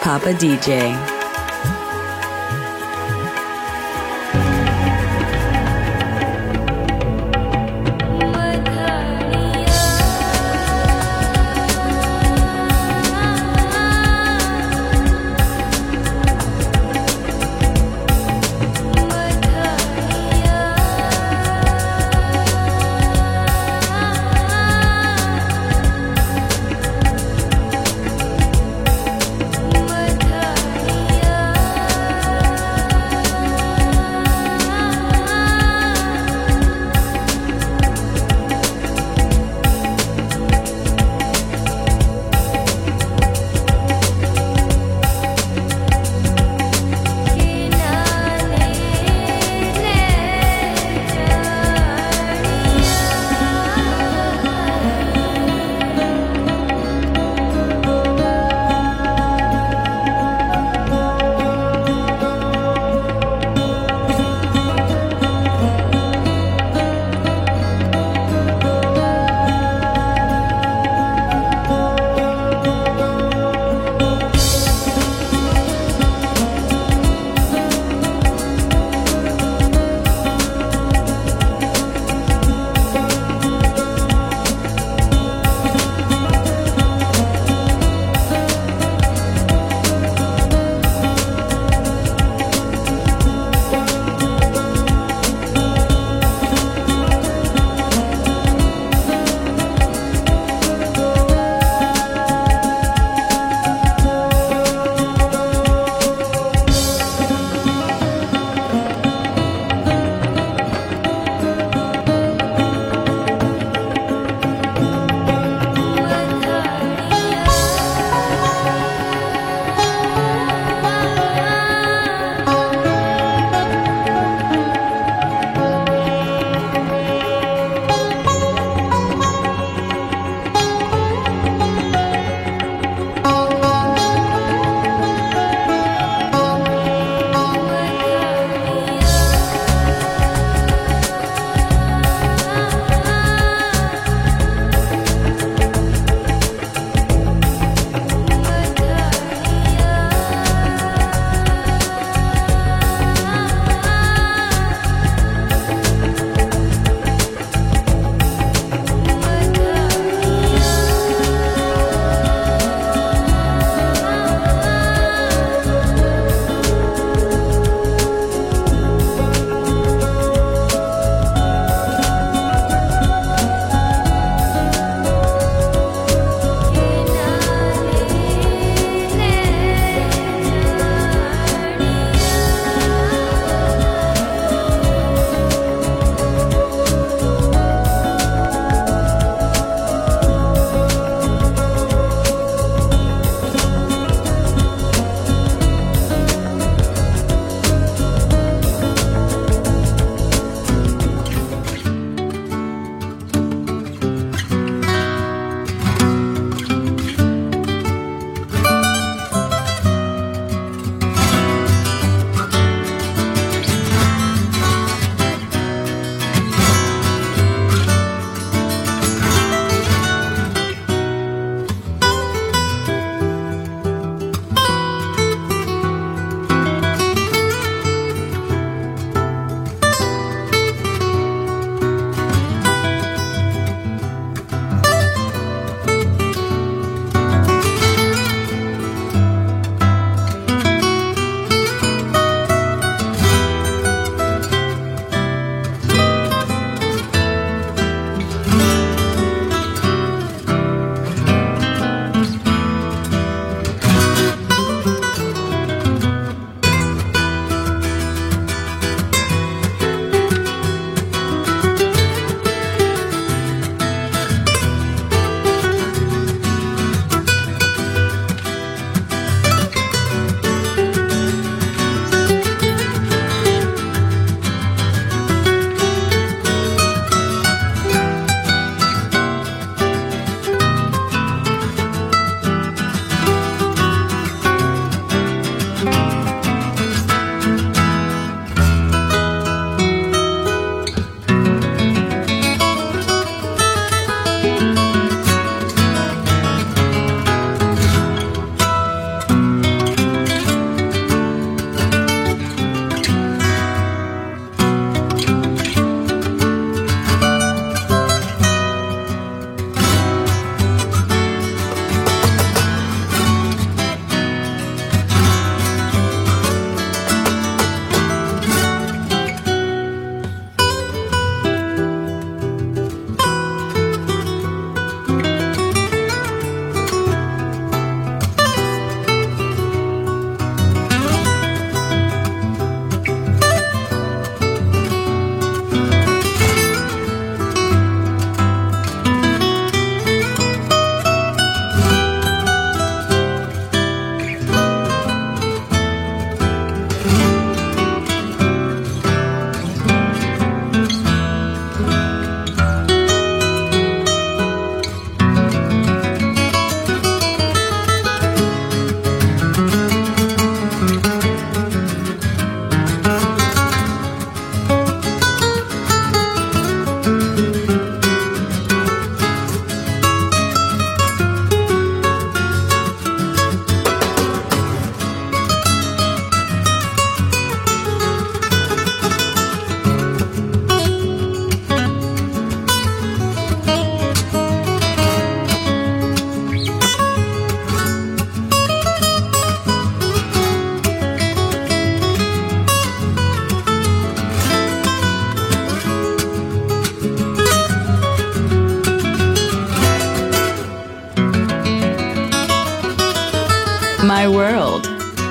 Papa DJ.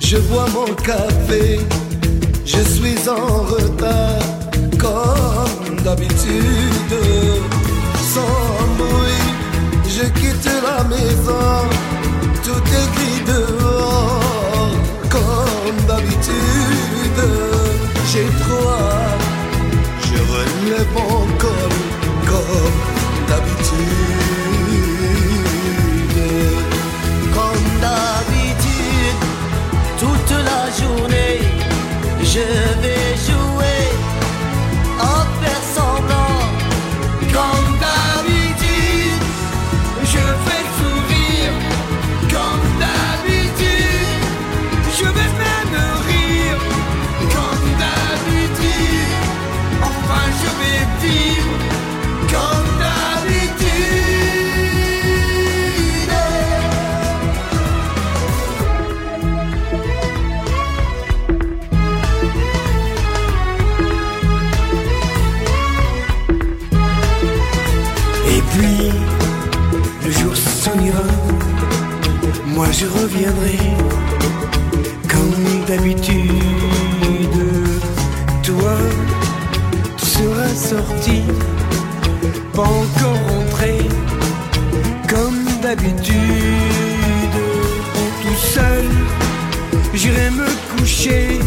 je bois mon café, je suis en retard comme d'habitude. Sans bruit, je quitte la maison, tout est gris dehors comme d'habitude. J'ai froid, je relève mon col comme d'habitude. جابي je reviendrai comme d'habitude. Toi, tu seras sorti, pas encore rentré comme d'habitude. Tout seul, j'irai me coucher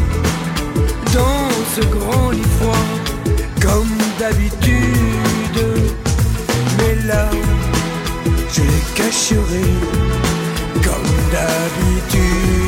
dans ce grand lit froid comme d'habitude. Mais là, je les cacherai comme d'habitude.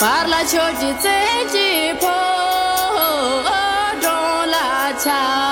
parla choji zeji po don la cha.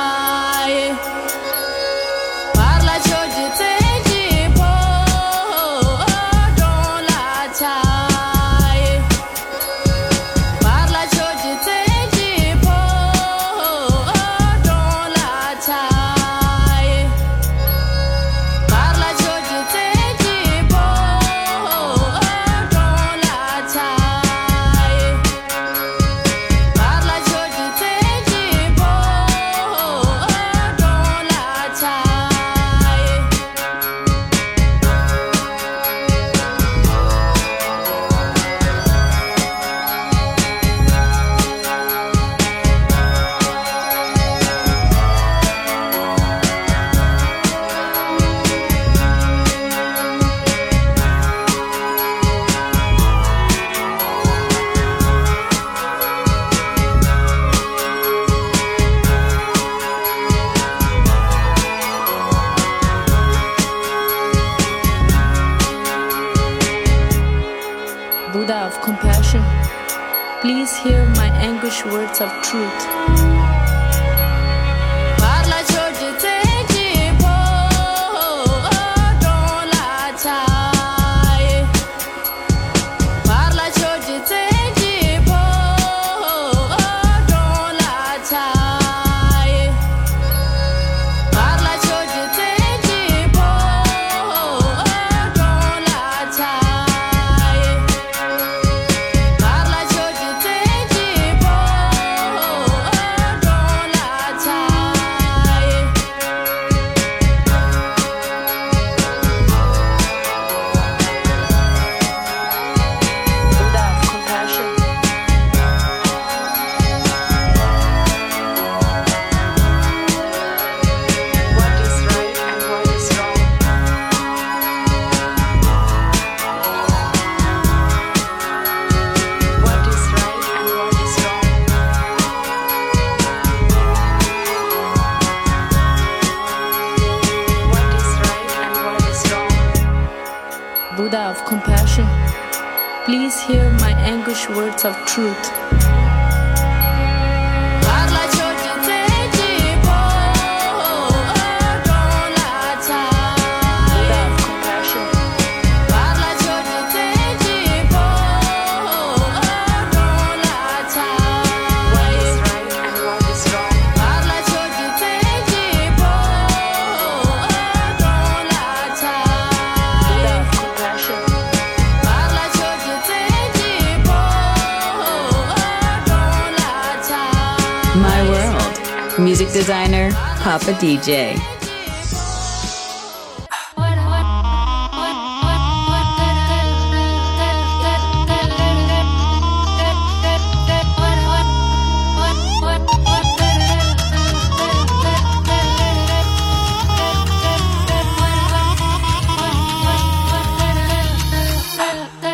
Papa DJ.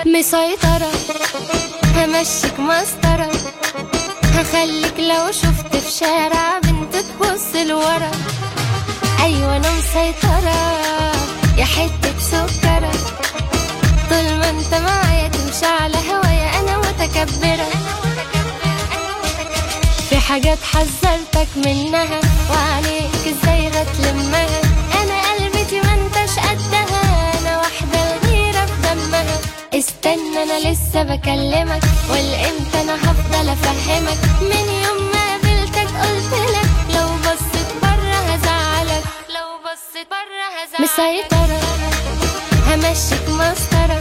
مسيطرة همشيك مسطرة هخليك لو شفت في شارع بص لورا. أيوه أنا مسيطرة. يا حتة سكرة. طول ما أنت معايا تمشي على هوايا أنا متكبرة. في حاجات حذرتك منها وعليك إزاي غتلمها أنا قلبتي ما أنتش قدها. أنا واحدة الغيرة في دمها. استنى أنا لسه بكلمك. والإمتى أنا هفضل أفهمك. من يوم سيطرة همشيك مسطرة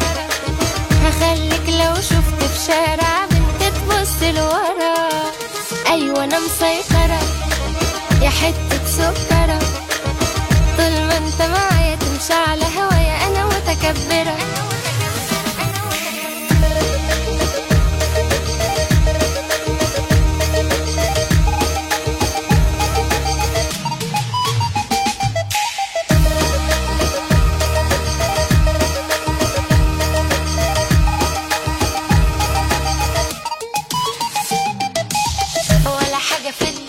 هخليك لو شفت في شارع بنت تبص لورا. أيوة أنا مسيطرة يا حتة سكرة. طول ما أنت معايا تمشي على هوايا أنا متكبرة. de.